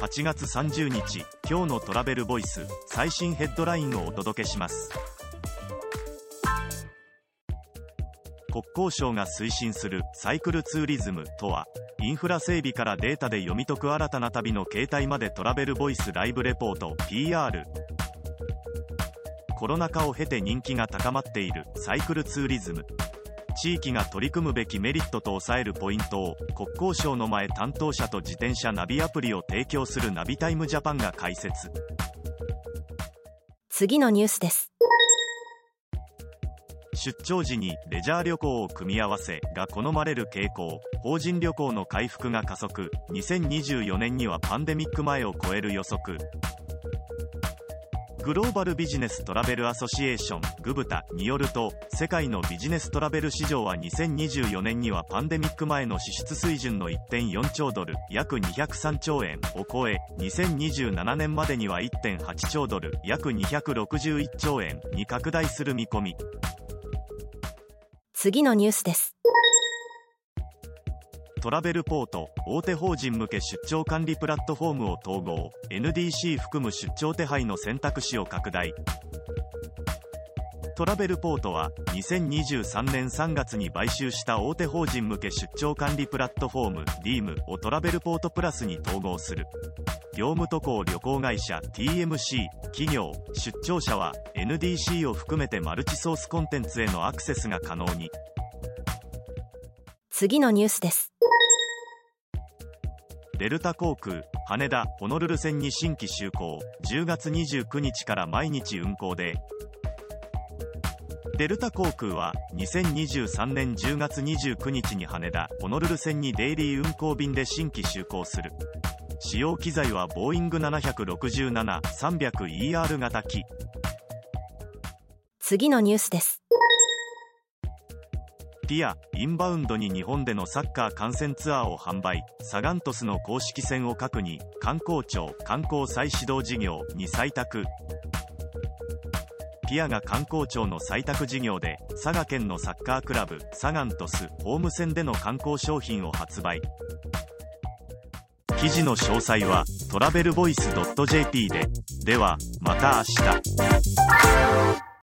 8月30日今日のトラベルボイス最新ヘッドラインをお届けします。国交省が推進するサイクルツーリズムとはインフラ整備からデータで読み解く新たな旅の形態までトラベルボイスライブレポート PR コロナ禍を経て人気が高まっているサイクルツーリズム。地域が取り組むべきメリットと抑えるポイントを国交省の前担当者と自転車ナビアプリを提供するナビタイムジャパンが解説次のニュースです。出張時にレジャー旅行を組み合わせが好まれる傾向法人旅行の回復が加速。2024年にはパンデミック前を超える予測グローバルビジネストラベルアソシエーショングブタによると世界のビジネストラベル市場は2024年にはパンデミック前の支出水準の1.4兆ドル約203兆円を超え2027年までには1.8兆ドル約261兆円に拡大する見込み。次のニュースです。トラベルポート大手法人向け出張管理プラットフォームを統合。NDC 含む出張手配の選択肢を拡大。トラベルポートは2023年3月に買収した大手法人向け出張管理プラットフォーム DEEM をトラベルポートプラスに統合する。業務渡航旅行会社 TMC 企業出張者は NDC を含めてマルチソースコンテンツへのアクセスが可能に。次のニュースです。デルタ航空羽田ホノルル線に新規就航。10月29日から毎日運航で。デルタ航空は2023年10月29日に羽田ホノルル線にデイリー運航便で新規就航する。使用機材はボーイング 767-300ER 型機。次のニュースですティアインバウンドに日本でのサッカー観戦ツアーを販売。サガン鳥栖の公式戦を核に観光庁観光再始動事業に採択ピアが観光庁の採択事業で佐賀県のサッカークラブサガン鳥栖ホーム戦での観光商品を発売。記事の詳細はトラベルボイス .jp で。ではまた明日。